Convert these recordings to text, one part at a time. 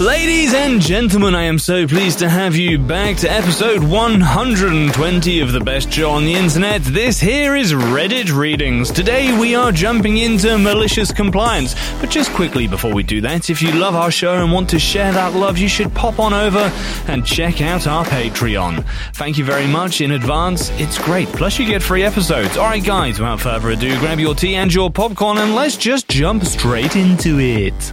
Ladies and gentlemen, I am so pleased to have you back to episode 120 of the best show on the internet. This here is Reddit Readings. Today we are jumping into malicious compliance. But just quickly before we do that, if you love our show and want to share that love, you should pop on over and check out our Patreon. Thank you very much in advance. It's great. Plus you get free episodes. Alright guys, without further ado, grab your tea and your popcorn and let's just jump straight into it.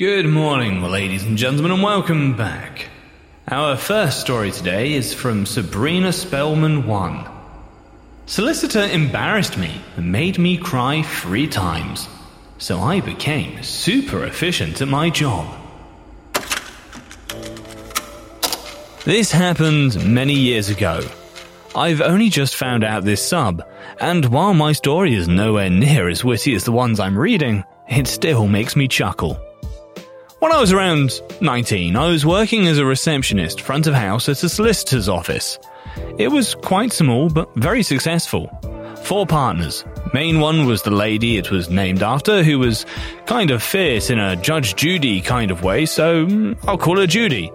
Good morning, ladies and gentlemen, and welcome back. Our first story today is from Sabrina Spellman 1. Solicitor embarrassed me and made me cry three times, so I became super efficient at my job. This happened many years ago. I've only just found out this sub, and while my story is nowhere near as witty as the ones I'm reading, it still makes me chuckle. When I was around 19, I was working as a receptionist front of house at a solicitor's office. It was quite small but very successful. Four partners. Main one was the lady it was named after, who was kind of fierce in a Judge Judy kind of way, so mm, I'll call her Judy.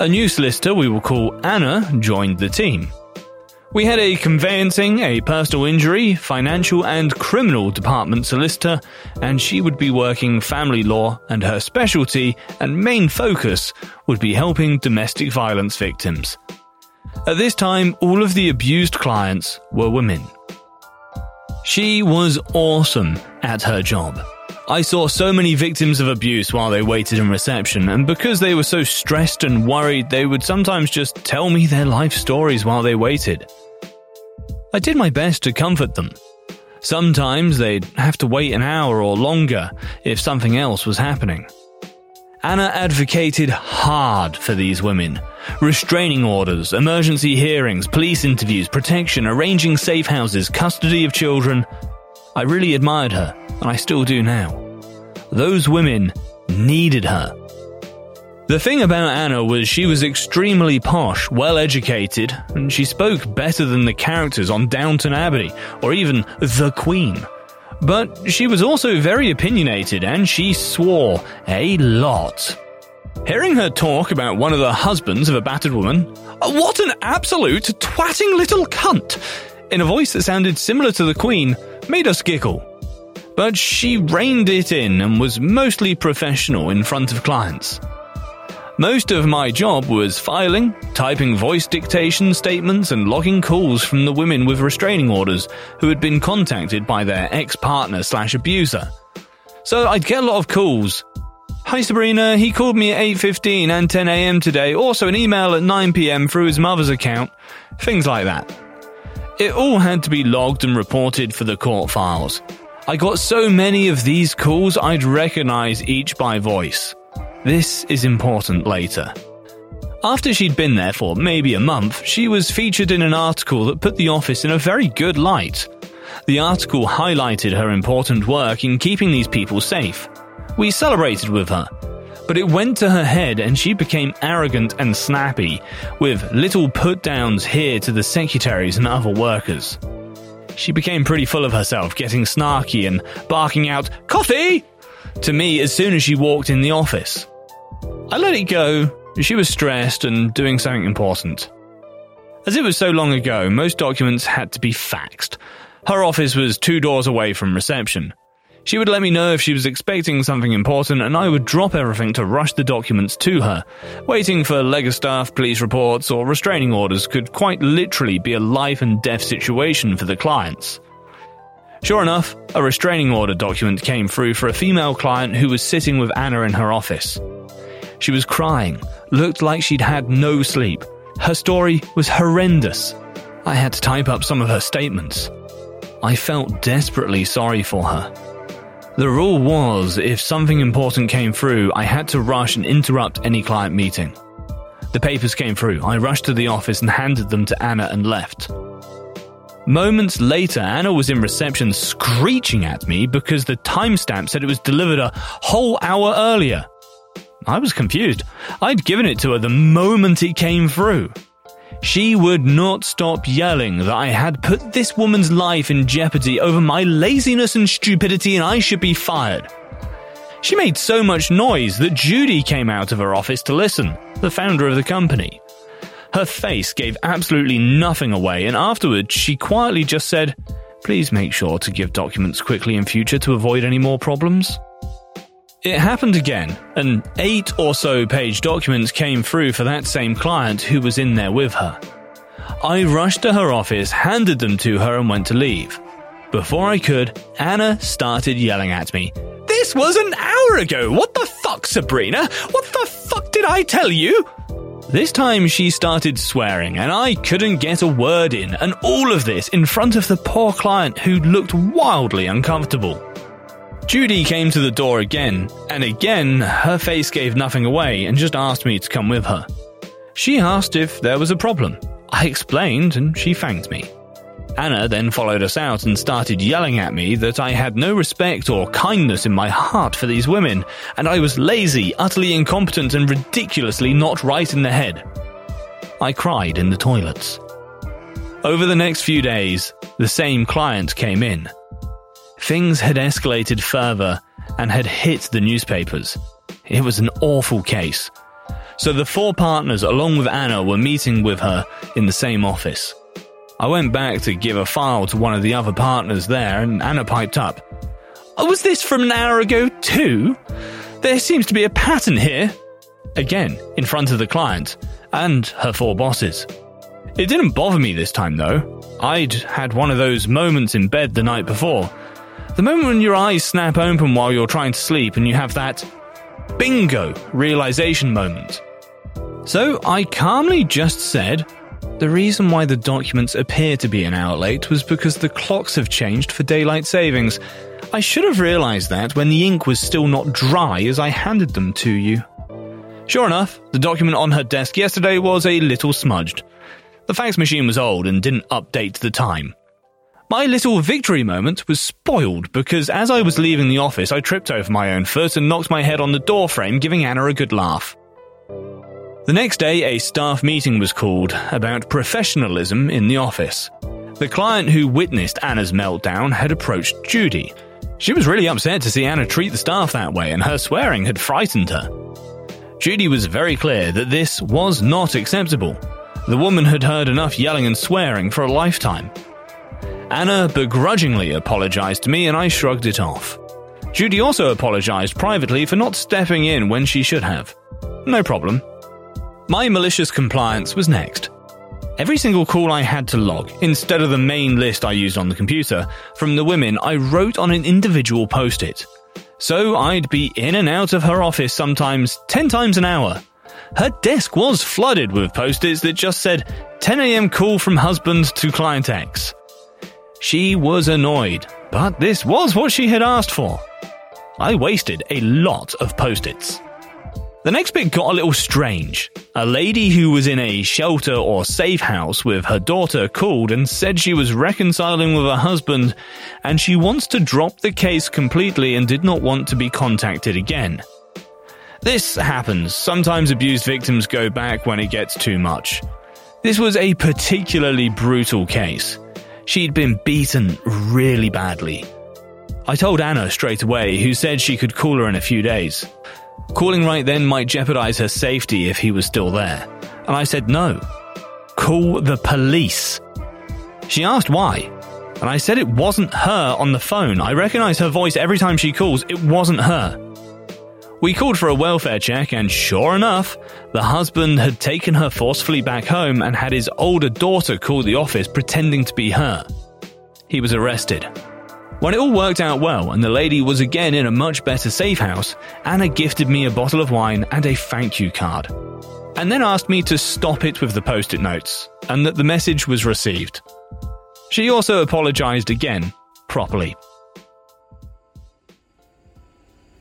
A new solicitor we will call Anna joined the team. We had a conveyancing, a personal injury, financial, and criminal department solicitor, and she would be working family law, and her specialty and main focus would be helping domestic violence victims. At this time, all of the abused clients were women. She was awesome at her job. I saw so many victims of abuse while they waited in reception, and because they were so stressed and worried, they would sometimes just tell me their life stories while they waited. I did my best to comfort them. Sometimes they'd have to wait an hour or longer if something else was happening. Anna advocated hard for these women. Restraining orders, emergency hearings, police interviews, protection, arranging safe houses, custody of children. I really admired her, and I still do now. Those women needed her. The thing about Anna was she was extremely posh, well educated, and she spoke better than the characters on Downton Abbey, or even The Queen. But she was also very opinionated and she swore a lot. Hearing her talk about one of the husbands of a battered woman, uh, what an absolute twatting little cunt, in a voice that sounded similar to the Queen, made us giggle. But she reined it in and was mostly professional in front of clients. Most of my job was filing, typing voice dictation statements, and logging calls from the women with restraining orders who had been contacted by their ex partner slash abuser. So I'd get a lot of calls. Hi Sabrina, he called me at 8.15 and 10am today, also an email at 9pm through his mother's account. Things like that. It all had to be logged and reported for the court files. I got so many of these calls I'd recognize each by voice. This is important later. After she'd been there for maybe a month, she was featured in an article that put the office in a very good light. The article highlighted her important work in keeping these people safe. We celebrated with her. But it went to her head and she became arrogant and snappy, with little put downs here to the secretaries and other workers. She became pretty full of herself, getting snarky and barking out, Coffee! to me as soon as she walked in the office. I let it go. She was stressed and doing something important. As it was so long ago, most documents had to be faxed. Her office was two doors away from reception. She would let me know if she was expecting something important, and I would drop everything to rush the documents to her. Waiting for leg staff, police reports, or restraining orders could quite literally be a life and death situation for the clients. Sure enough, a restraining order document came through for a female client who was sitting with Anna in her office. She was crying, looked like she'd had no sleep. Her story was horrendous. I had to type up some of her statements. I felt desperately sorry for her. The rule was if something important came through, I had to rush and interrupt any client meeting. The papers came through. I rushed to the office and handed them to Anna and left. Moments later, Anna was in reception screeching at me because the timestamp said it was delivered a whole hour earlier. I was confused. I'd given it to her the moment it came through. She would not stop yelling that I had put this woman's life in jeopardy over my laziness and stupidity and I should be fired. She made so much noise that Judy came out of her office to listen, the founder of the company. Her face gave absolutely nothing away, and afterwards she quietly just said, Please make sure to give documents quickly in future to avoid any more problems. It happened again, and eight or so page documents came through for that same client who was in there with her. I rushed to her office, handed them to her, and went to leave. Before I could, Anna started yelling at me. This was an hour ago! What the fuck, Sabrina? What the fuck did I tell you? This time she started swearing, and I couldn't get a word in, and all of this in front of the poor client who looked wildly uncomfortable. Judy came to the door again, and again her face gave nothing away and just asked me to come with her. She asked if there was a problem. I explained and she thanked me. Anna then followed us out and started yelling at me that I had no respect or kindness in my heart for these women, and I was lazy, utterly incompetent, and ridiculously not right in the head. I cried in the toilets. Over the next few days, the same client came in. Things had escalated further and had hit the newspapers. It was an awful case. So the four partners, along with Anna, were meeting with her in the same office. I went back to give a file to one of the other partners there, and Anna piped up. Oh, was this from an hour ago, too? There seems to be a pattern here. Again, in front of the client and her four bosses. It didn't bother me this time, though. I'd had one of those moments in bed the night before the moment when your eyes snap open while you're trying to sleep and you have that bingo realization moment. So I calmly just said, the reason why the documents appear to be an hour late was because the clocks have changed for daylight savings. I should have realized that when the ink was still not dry as I handed them to you. Sure enough, the document on her desk yesterday was a little smudged. The fax machine was old and didn't update the time. My little victory moment was spoiled because as I was leaving the office, I tripped over my own foot and knocked my head on the doorframe, giving Anna a good laugh. The next day, a staff meeting was called about professionalism in the office. The client who witnessed Anna's meltdown had approached Judy. She was really upset to see Anna treat the staff that way, and her swearing had frightened her. Judy was very clear that this was not acceptable. The woman had heard enough yelling and swearing for a lifetime. Anna begrudgingly apologized to me and I shrugged it off. Judy also apologized privately for not stepping in when she should have. No problem. My malicious compliance was next. Every single call I had to log, instead of the main list I used on the computer, from the women I wrote on an individual post it. So I'd be in and out of her office sometimes 10 times an hour. Her desk was flooded with post its that just said 10am call from husband to client X. She was annoyed, but this was what she had asked for. I wasted a lot of post its. The next bit got a little strange. A lady who was in a shelter or safe house with her daughter called and said she was reconciling with her husband and she wants to drop the case completely and did not want to be contacted again. This happens. Sometimes abused victims go back when it gets too much. This was a particularly brutal case. She'd been beaten really badly. I told Anna straight away, who said she could call her in a few days. Calling right then might jeopardize her safety if he was still there. And I said no. Call the police. She asked why. And I said it wasn't her on the phone. I recognize her voice every time she calls. It wasn't her. We called for a welfare check, and sure enough, the husband had taken her forcefully back home and had his older daughter call the office pretending to be her. He was arrested. When it all worked out well and the lady was again in a much better safe house, Anna gifted me a bottle of wine and a thank you card. And then asked me to stop it with the post it notes, and that the message was received. She also apologised again, properly.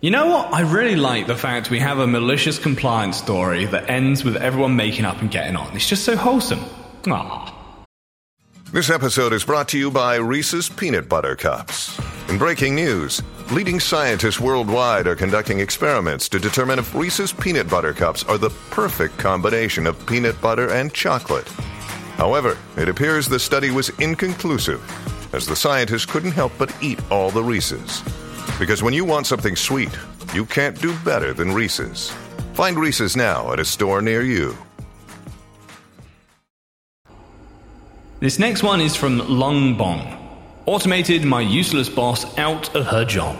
You know what? I really like the fact we have a malicious compliance story that ends with everyone making up and getting on. It's just so wholesome. Aww. This episode is brought to you by Reese's Peanut Butter Cups. In breaking news, leading scientists worldwide are conducting experiments to determine if Reese's Peanut Butter Cups are the perfect combination of peanut butter and chocolate. However, it appears the study was inconclusive, as the scientists couldn't help but eat all the Reese's. Because when you want something sweet, you can't do better than Reese's. Find Reese's now at a store near you. This next one is from Long Bong. Automated my useless boss out of her job.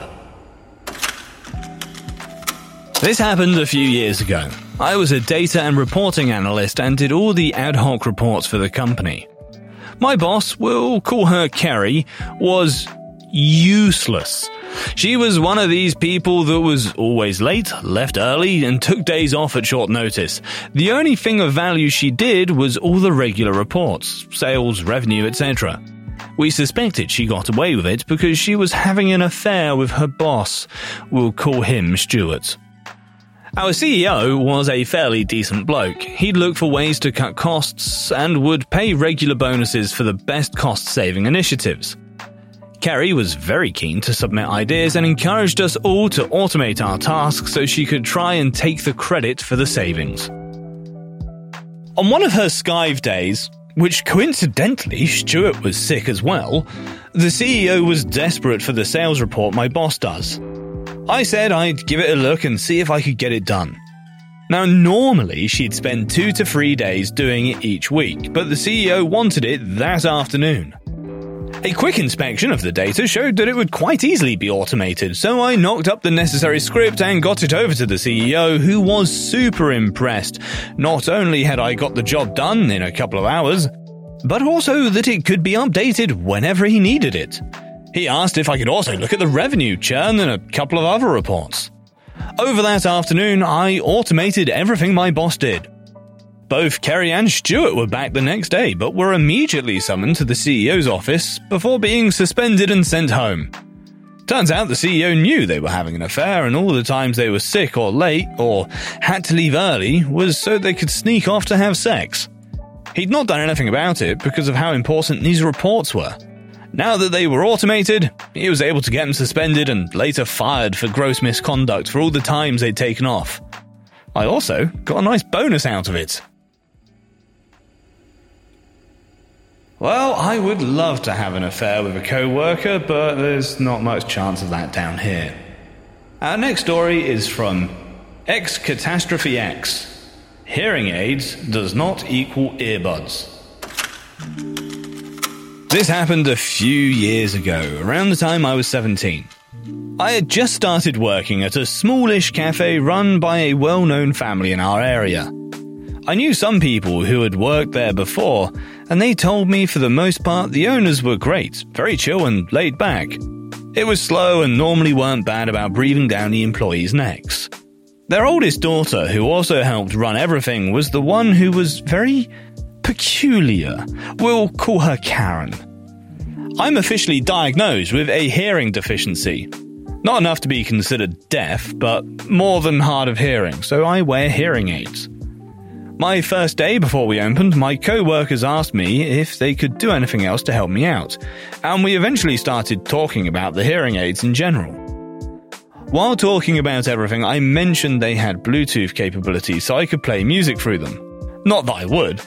This happened a few years ago. I was a data and reporting analyst and did all the ad hoc reports for the company. My boss, we'll call her Carrie, was useless. She was one of these people that was always late, left early, and took days off at short notice. The only thing of value she did was all the regular reports, sales, revenue, etc. We suspected she got away with it because she was having an affair with her boss. We'll call him Stuart. Our CEO was a fairly decent bloke. He'd look for ways to cut costs and would pay regular bonuses for the best cost saving initiatives. Kerry was very keen to submit ideas and encouraged us all to automate our tasks so she could try and take the credit for the savings. On one of her Skive days, which coincidentally Stuart was sick as well, the CEO was desperate for the sales report my boss does. I said I'd give it a look and see if I could get it done. Now, normally she'd spend two to three days doing it each week, but the CEO wanted it that afternoon. A quick inspection of the data showed that it would quite easily be automated, so I knocked up the necessary script and got it over to the CEO, who was super impressed. Not only had I got the job done in a couple of hours, but also that it could be updated whenever he needed it. He asked if I could also look at the revenue churn and a couple of other reports. Over that afternoon, I automated everything my boss did. Both Kerry and Stuart were back the next day, but were immediately summoned to the CEO's office before being suspended and sent home. Turns out the CEO knew they were having an affair, and all the times they were sick or late or had to leave early was so they could sneak off to have sex. He'd not done anything about it because of how important these reports were. Now that they were automated, he was able to get them suspended and later fired for gross misconduct for all the times they'd taken off. I also got a nice bonus out of it. Well, I would love to have an affair with a co worker, but there's not much chance of that down here. Our next story is from X Catastrophe X. Hearing aids does not equal earbuds. This happened a few years ago, around the time I was 17. I had just started working at a smallish cafe run by a well known family in our area. I knew some people who had worked there before, and they told me for the most part the owners were great, very chill and laid back. It was slow and normally weren't bad about breathing down the employees' necks. Their oldest daughter, who also helped run everything, was the one who was very peculiar. We'll call her Karen. I'm officially diagnosed with a hearing deficiency. Not enough to be considered deaf, but more than hard of hearing, so I wear hearing aids. My first day before we opened, my co workers asked me if they could do anything else to help me out, and we eventually started talking about the hearing aids in general. While talking about everything, I mentioned they had Bluetooth capability so I could play music through them. Not that I would,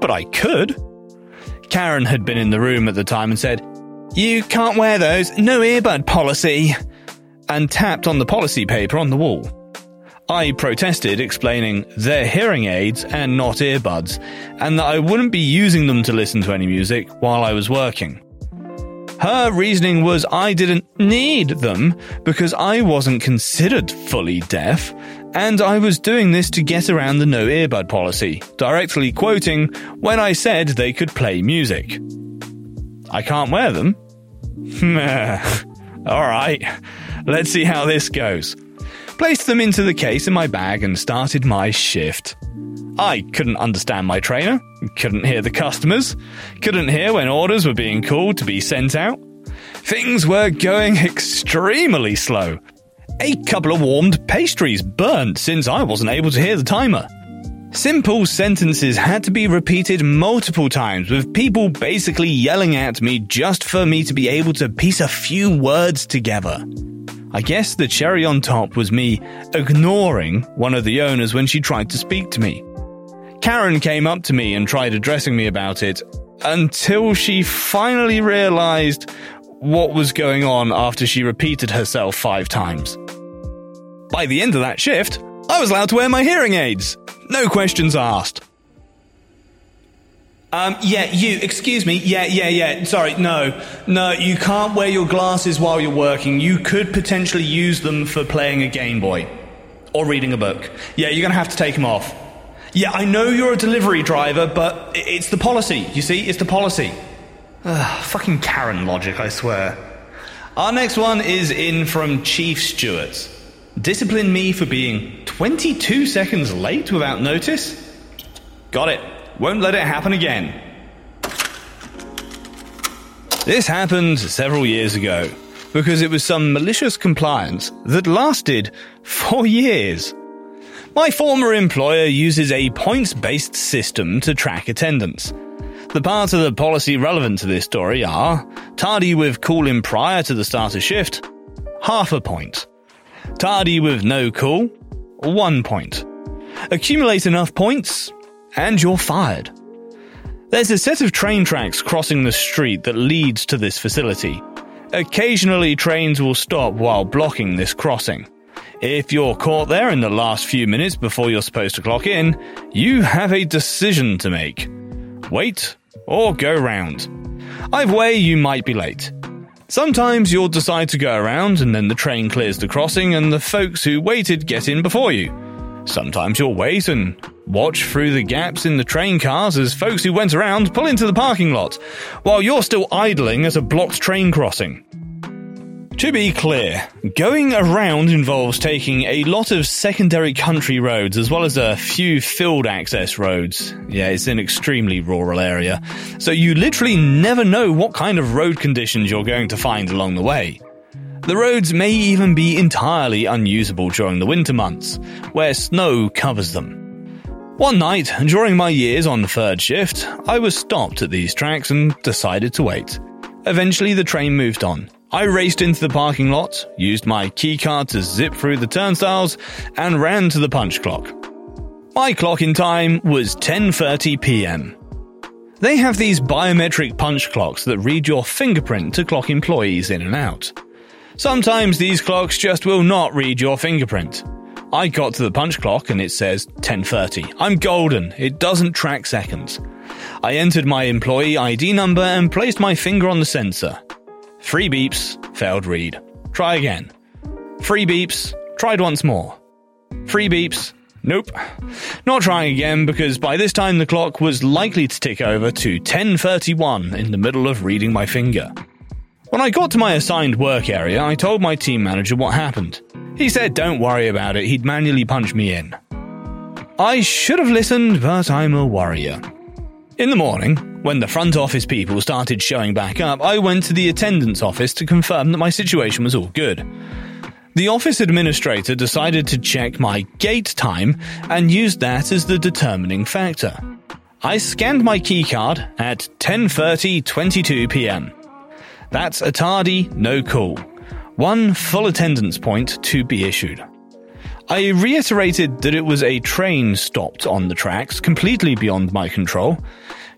but I could. Karen had been in the room at the time and said, You can't wear those, no earbud policy, and tapped on the policy paper on the wall. I protested, explaining they're hearing aids and not earbuds, and that I wouldn't be using them to listen to any music while I was working. Her reasoning was I didn't need them because I wasn't considered fully deaf, and I was doing this to get around the no earbud policy, directly quoting when I said they could play music. I can't wear them? Alright, let's see how this goes. Placed them into the case in my bag and started my shift. I couldn't understand my trainer, couldn't hear the customers, couldn't hear when orders were being called to be sent out. Things were going extremely slow. A couple of warmed pastries burnt since I wasn't able to hear the timer. Simple sentences had to be repeated multiple times with people basically yelling at me just for me to be able to piece a few words together. I guess the cherry on top was me ignoring one of the owners when she tried to speak to me. Karen came up to me and tried addressing me about it until she finally realized what was going on after she repeated herself five times. By the end of that shift, I was allowed to wear my hearing aids. No questions asked. Um, yeah, you, excuse me. Yeah, yeah, yeah. Sorry, no. No, you can't wear your glasses while you're working. You could potentially use them for playing a Game Boy or reading a book. Yeah, you're gonna have to take them off. Yeah, I know you're a delivery driver, but it's the policy. You see, it's the policy. Ugh, fucking Karen logic, I swear. Our next one is in from Chief Stewart. Discipline me for being 22 seconds late without notice? Got it. Won't let it happen again. This happened several years ago because it was some malicious compliance that lasted for years. My former employer uses a points based system to track attendance. The parts of the policy relevant to this story are tardy with call in prior to the start of shift, half a point. Tardy with no call, one point. Accumulate enough points, and you're fired. There's a set of train tracks crossing the street that leads to this facility. Occasionally, trains will stop while blocking this crossing. If you're caught there in the last few minutes before you're supposed to clock in, you have a decision to make. Wait or go round. Either way, you might be late. Sometimes you'll decide to go around and then the train clears the crossing and the folks who waited get in before you. Sometimes you'll wait and watch through the gaps in the train cars as folks who went around pull into the parking lot, while you're still idling at a blocked train crossing. To be clear, going around involves taking a lot of secondary country roads as well as a few field access roads. Yeah, it's an extremely rural area, so you literally never know what kind of road conditions you're going to find along the way. The roads may even be entirely unusable during the winter months, where snow covers them. One night, during my years on the third shift, I was stopped at these tracks and decided to wait. Eventually, the train moved on, I raced into the parking lot, used my keycard to zip through the turnstiles, and ran to the punch clock. My clock in time was 10:30 p.m. They have these biometric punch clocks that read your fingerprint to clock employees in and out. Sometimes these clocks just will not read your fingerprint. I got to the punch clock and it says 10:30. I'm golden. It doesn't track seconds. I entered my employee ID number and placed my finger on the sensor. Three beeps, failed read. Try again. Three beeps, tried once more. Three beeps, nope. Not trying again because by this time the clock was likely to tick over to 10:31 in the middle of reading my finger. When I got to my assigned work area, I told my team manager what happened. He said don't worry about it, he'd manually punch me in. I should have listened, but I'm a warrior. In the morning, when the front office people started showing back up, I went to the attendance office to confirm that my situation was all good. The office administrator decided to check my gate time and used that as the determining factor. I scanned my keycard at 10:30:22 p.m. That's a tardy, no call. One full attendance point to be issued. I reiterated that it was a train stopped on the tracks, completely beyond my control.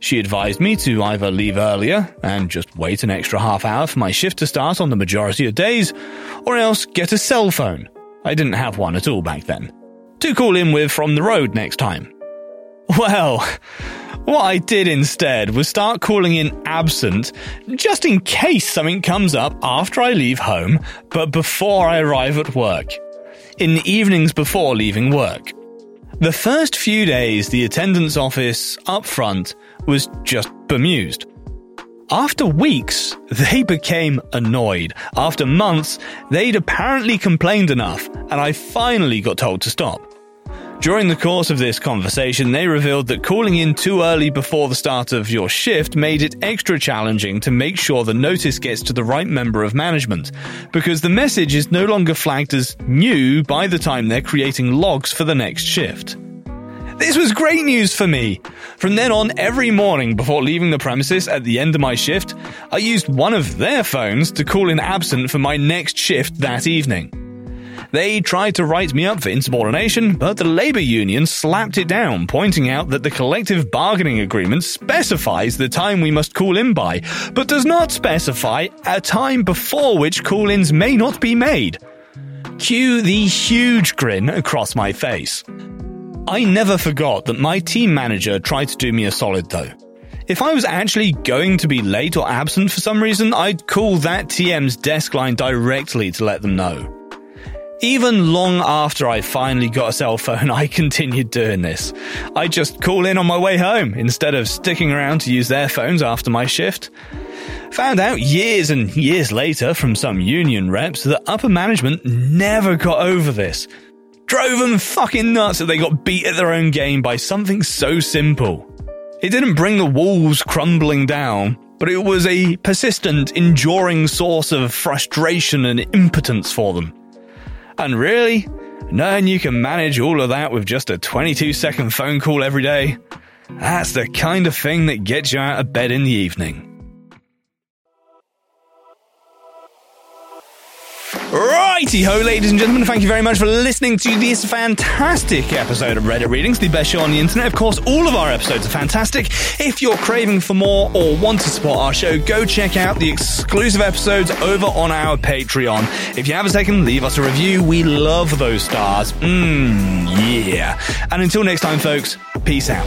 She advised me to either leave earlier and just wait an extra half hour for my shift to start on the majority of days, or else get a cell phone. I didn't have one at all back then. To call in with from the road next time. Well, What I did instead was start calling in absent just in case something comes up after I leave home, but before I arrive at work. In the evenings before leaving work. The first few days, the attendance office up front was just bemused. After weeks, they became annoyed. After months, they'd apparently complained enough, and I finally got told to stop. During the course of this conversation, they revealed that calling in too early before the start of your shift made it extra challenging to make sure the notice gets to the right member of management, because the message is no longer flagged as new by the time they're creating logs for the next shift. This was great news for me. From then on, every morning before leaving the premises at the end of my shift, I used one of their phones to call in absent for my next shift that evening. They tried to write me up for insubordination, but the labour union slapped it down, pointing out that the collective bargaining agreement specifies the time we must call in by, but does not specify a time before which call ins may not be made. Cue the huge grin across my face. I never forgot that my team manager tried to do me a solid though. If I was actually going to be late or absent for some reason, I'd call that TM's desk line directly to let them know. Even long after I finally got a cell phone, I continued doing this. I just call in on my way home instead of sticking around to use their phones after my shift. Found out years and years later from some union reps that upper management never got over this. Drove them fucking nuts that they got beat at their own game by something so simple. It didn't bring the walls crumbling down, but it was a persistent, enduring source of frustration and impotence for them. And really, knowing you can manage all of that with just a 22 second phone call every day, that's the kind of thing that gets you out of bed in the evening. Righty ho, ladies and gentlemen, thank you very much for listening to this fantastic episode of Reddit Readings, the best show on the internet. Of course, all of our episodes are fantastic. If you're craving for more or want to support our show, go check out the exclusive episodes over on our Patreon. If you have a second, leave us a review. We love those stars. Mmm, yeah. And until next time, folks, peace out.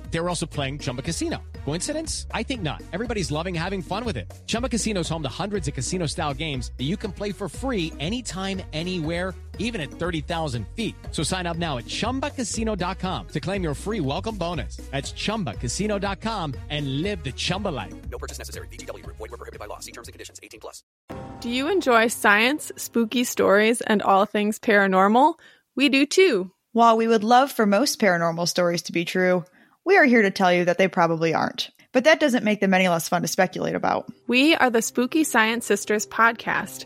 They were also playing Chumba Casino. Coincidence? I think not. Everybody's loving having fun with it. Chumba Casino is home to hundreds of casino style games that you can play for free anytime, anywhere, even at 30,000 feet. So sign up now at chumbacasino.com to claim your free welcome bonus. That's chumbacasino.com and live the Chumba life. No purchase necessary. VGW Group. Void were prohibited by law. See terms and conditions. 18 plus. Do you enjoy science, spooky stories, and all things paranormal? We do too. While we would love for most paranormal stories to be true, we are here to tell you that they probably aren't. But that doesn't make them any less fun to speculate about. We are the Spooky Science Sisters podcast.